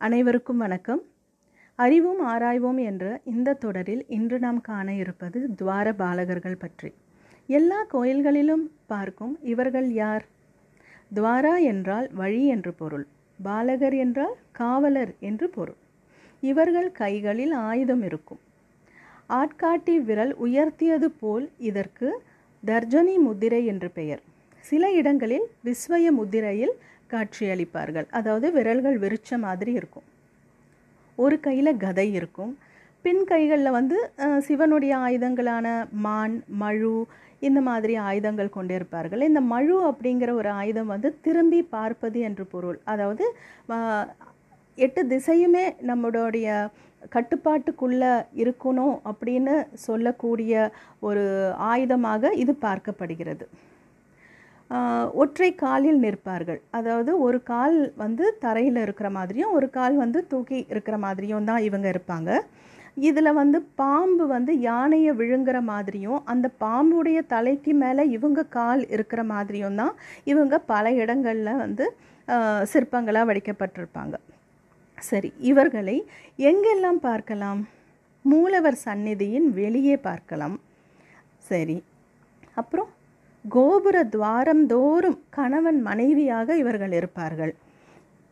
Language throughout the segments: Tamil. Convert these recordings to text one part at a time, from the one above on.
அனைவருக்கும் வணக்கம். அறிவும் ஆராய்வோம் என்ற இந்த தொடரில் இன்று நாம் காண இருப்பது துவார பாலகர்கள் பற்றி. எல்லா கோயில்களிலும் பார்க்கும் இவர்கள் யார்? துவாரா என்றால் வழி என்று பொருள் பாலகர் என்றால் காவலர் என்று பொருள். இவர்கள் கைகளில் ஆயுதம் இருக்கும். ஆட்காட்டி விரல் உயர்த்தியது போல் இதற்கு தர்ஜனி முத்திரை என்று பெயர். சில இடங்களில் விஸ்வய முத்திரையில் காட்சியளிப்பார்கள் அதாவது விரல்கள் விரிச்ச மாதிரி இருக்கும். ஒரு கையில் கதை இருக்கும். பின் கைகளில் வந்து சிவனுடைய ஆயுதங்களான மான் மழு இந்த மாதிரி ஆயுதங்கள் கொண்டிருப்பார்கள். இந்த மழு அப்படிங்கிற ஒரு ஆயுதம் வந்து திரும்பி பார்ப்பது என்று பொருள். அதாவது எட்டு திசையுமே நம்மளுடைய கட்டுப்பாட்டுக்குள்ளே இருக்கணும் அப்படின்னு சொல்லக்கூடிய ஒரு ஆயுதமாக இது பார்க்கப்படுகிறது. ஒற்றை காலில் நிற்பார்கள். அதாவது ஒரு கால் வந்து தரையில் இருக்கிற மாதிரியும் ஒரு கால் வந்து தூக்கி இருக்கிற மாதிரியும் தான் இவங்க இருப்பாங்க. இதில் வந்து பாம்பு வந்து யானையை விழுங்குற மாதிரியும் அந்த பாம்புடைய தலைக்கு மேலே இவங்க கால் இருக்கிற மாதிரியும் தான் இவங்க பல இடங்களில் வந்து சிற்பங்களாக வடிக்கப்பட்டிருப்பாங்க. சரி இவர்களை எங்கெல்லாம் பார்க்கலாம்? மூலவர் சந்நிதியின் வெளியே பார்க்கலாம். சரி அப்புறம் கோபுர துவாரம் தோறும் கணவன் மனைவியாக இவர்கள் இருப்பார்கள்.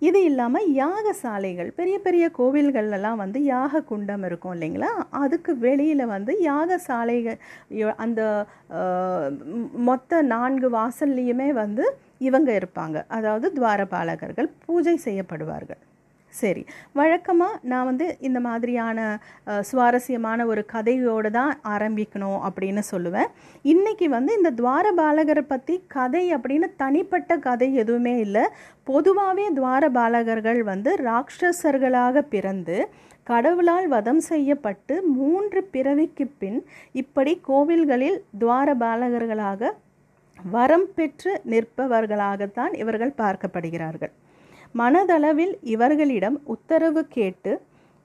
இது இல்லாமல் யாக சாலைகள் பெரிய பெரிய கோவில்கள்லாம் வந்து யாக குண்டம் இருக்கும் இல்லைங்களா? அதுக்கு வெளியில் வந்து யாக சாலைகள் அந்த மொத்த நான்கு வாசல்லையுமே வந்து இவங்க இருப்பாங்க. அதாவது துவாரபாலகர்கள் பூஜை செய்யப்படுவார்கள். சரி. வழக்கமாக நான் வந்து இந்த மாதிரியான சுவாரஸ்யமான ஒரு கதையோடு தான் ஆரம்பிக்கணும் அப்படின்னு சொல்லுவேன். இன்னைக்கு வந்து இந்த துவாரபாலகரை பற்றி கதை அப்படின்னு தனிப்பட்ட கதை எதுவுமே இல்லை. பொதுவாகவே துவாரபாலகர்கள் வந்து ராட்சசர்களாக பிறந்து கடவுளால் வதம் செய்யப்பட்டு மூன்று பிறவிக்கு பின் இப்படி கோவில்களில் துவாரபாலகர்களாக வரம் பெற்று நிற்பவர்களாகத்தான் இவர்கள் பார்க்கப்படுகிறார்கள். மனதளவில் இவர்களிடம் உத்தரவு கேட்டு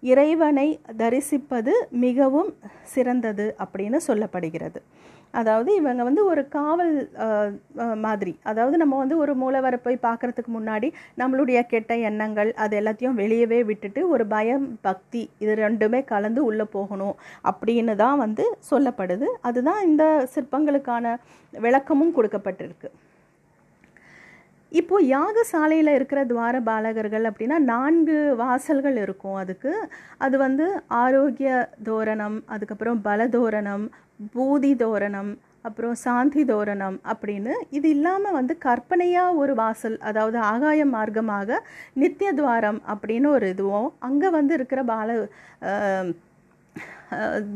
இறைவனை தரிசிப்பது மிகவும் சிறந்தது அப்படின்னு சொல்லப்படுகிறது. அதாவது இவங்க வந்து ஒரு காவல் மாதிரி. அதாவது நம்ம வந்து ஒரு மூலவரை போய் பார்க்கறதுக்கு முன்னாடி நம்மளுடைய கெட்ட எண்ணங்கள் அது எல்லாத்தையும் வெளியவே விட்டுட்டு ஒரு பயம் பக்தி இது ரெண்டுமே கலந்து உள்ளே போகணும் அப்படின்னு தான் வந்து சொல்லப்படுது. அதுதான் இந்த சிற்பங்களுக்கான விளக்கமும் கொடுக்கப்பட்டிருக்கு. இப்போ யாகசாலையில் இருக்கிற துவார பாலகர்கள் அப்படின்னா நான்கு வாசல்கள் இருக்கும் அதுக்கு. அது வந்து ஆரோக்கிய தோரணம் அதுக்கப்புறம் பல தோரணம் பூதி தோரணம் அப்புறம் சாந்தி தோரணம் அப்படின்னு. இது இல்லாமல் வந்து கற்பனையாக ஒரு வாசல் அதாவது ஆகாய மார்க்கமாக நித்திய துவாரம் அப்படின்னு ஒரு இதுவும் அங்கே வந்து இருக்கிற பால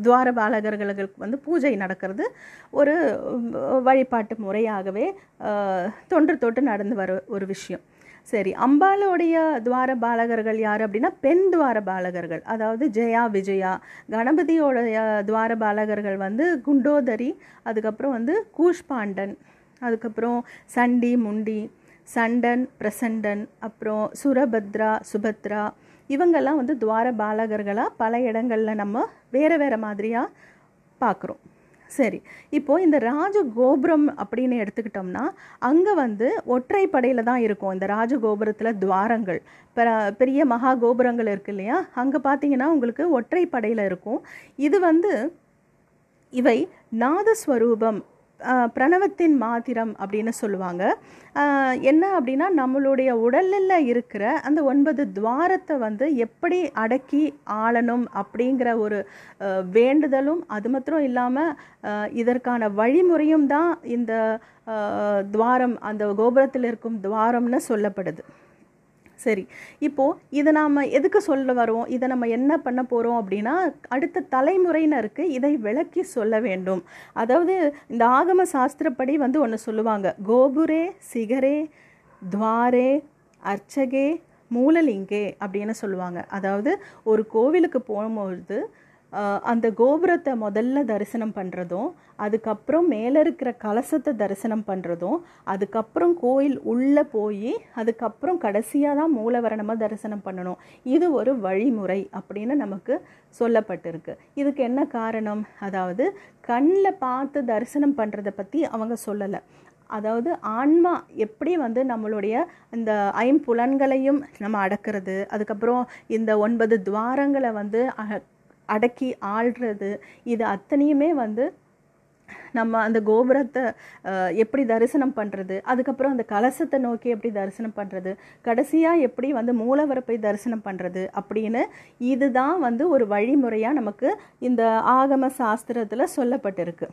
துவார பாலகர்களுக்கு வந்து பூஜை நடக்கிறது. ஒரு வழிபாட்டு முறையாகவே தொன்று தொட்டு நடந்து வர ஒரு விஷயம். சரி அம்பாளுடைய துவார பாலகர்கள் யார் அப்படின்னா பெண் துவார பாலகர்கள். அதாவது ஜெயா விஜயா. கணபதியோடைய துவார பாலகர்கள் வந்து குண்டோதரி அதுக்கப்புறம் வந்து கூஷ்பாண்டன் அதுக்கப்புறம் சண்டி முண்டி சண்டன் பிரசண்டன் அப்புறம் சுரபத்ரா சுபத்ரா இவங்கெல்லாம் வந்து துவார பாலகர்களாக பல இடங்களில் நம்ம வேறு வேறு மாதிரியாக பார்க்குறோம் சரி இப்போது இந்த ராஜகோபுரம் அப்படின்னு எடுத்துக்கிட்டோம்னா அங்கே வந்து ஒற்றைப்படையில் தான் இருக்கும் இந்த ராஜகோபுரத்தில் துவாரங்கள். பெரிய மகா கோபுரங்கள் இருக்கு இல்லையா? அங்கே பார்த்தீங்கன்னா உங்களுக்கு ஒற்றைப்படையில் இருக்கும். இது வந்து இவை நாதஸ்வரூபம் பிரணவத்தின் மாதிரம் அப்படின்னு சொல்லுவாங்க. என்ன அப்படின்னா நம்மளுடைய உடலில் இருக்கிற அந்த ஒன்பது துவாரத்தை வந்து எப்படி அடக்கி ஆளணும் அப்படிங்கிற ஒரு வேண்டுதலும் அது மாத்திரம் இல்லாமல் இதற்கான வழிமுறையும் தான் இந்த துவாரம் அந்த கோபுரத்தில் இருக்கும் துவாரம்னு சொல்லப்படுது. சரி. இப்போது இதை நாம் எதுக்கு சொல்ல வரோம்? இதை நம்ம என்ன பண்ண போகிறோம் அப்படின்னா அடுத்த தலைமுறையினருக்கு இதை விளக்கி சொல்ல வேண்டும். அதாவது இந்த ஆகம சாஸ்திரப்படி வந்து ஒன்று சொல்லுவாங்க. கோபுரே சிகரே துவாரே அர்ச்சகே மூலலிங்கே அப்படின்னு சொல்லுவாங்க. அதாவது ஒரு கோவிலுக்கு போகும்பொழுது அந்த கோபுரத்தை முதல்ல தரிசனம் பண்ணுறதும் அதுக்கப்புறம் மேலே இருக்கிற கலசத்தை தரிசனம் பண்ணுறதும் அதுக்கப்புறம் கோயில் உள்ளே போய் அதுக்கப்புறம் கடைசியாக தான் மூலவரை நம்ம தரிசனம் பண்ணணும். இது ஒரு வழிமுறை அப்படின்னு நமக்கு சொல்லப்பட்டிருக்கு. இதுக்கு என்ன காரணம்? அதாவது கண்ணில் பார்த்து தரிசனம் பண்ணுறதை பற்றி அவங்க சொல்லலை. அதாவது ஆன்மா எப்படி வந்து நம்மளுடைய இந்த ஐம்புலன்களையும் நம்ம அடக்கிறது அதுக்கப்புறம் இந்த ஒன்பது துவாரங்களை வந்து அ- அடக்கி ஆள்றது. இது அத்தனையுமே வந்து நம்ம அந்த கோபுரத்தை எப்படி தரிசனம் பண்ணுறது அதுக்கப்புறம் அந்த கலசத்தை நோக்கி எப்படி தரிசனம் பண்ணுறது கடைசியாக எப்படி வந்து மூலவரை போய் தரிசனம் பண்ணுறது அப்படின்னு இதுதான் வந்து ஒரு வழிமுறையாக நமக்கு இந்த ஆகம சாஸ்திரத்தில் சொல்லப்பட்டிருக்கு.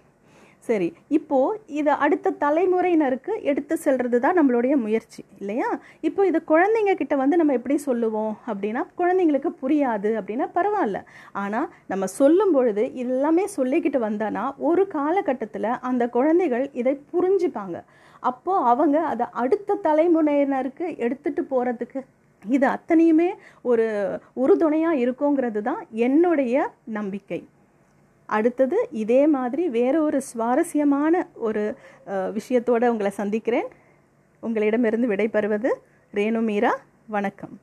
சரி இப்போது இதை அடுத்த தலைமுறையினருக்கு எடுத்து செல்கிறது தான் நம்மளுடைய முயற்சி இல்லையா? இப்போ இதை குழந்தைங்க கிட்ட வந்து நம்ம எப்படி சொல்லுவோம் அப்படின்னா குழந்தைங்களுக்கு புரியாது அப்படின்னா பரவாயில்ல. ஆனால் நம்ம சொல்லும் பொழுது எல்லாமே சொல்லிக்கிட்டு வந்தோன்னா ஒரு காலகட்டத்தில் அந்த குழந்தைகள் இதை புரிஞ்சுப்பாங்க. அப்போது அவங்க அதை அடுத்த தலைமுறையினருக்கு எடுத்துட்டு போகிறதுக்கு இது அத்தனையுமே ஒரு உறுதுணையாக இருக்குங்கிறது தான் என்னுடைய நம்பிக்கை. அடுத்தது இதே மாதிரி வேற ஒரு சுவாரஸ்யமான ஒரு விஷயத்தோடு விஷயத்தோட உங்களை சந்திக்கிறேன். உங்களிடமிருந்து விடைபெறுவது ரேணு மீரா. வணக்கம்.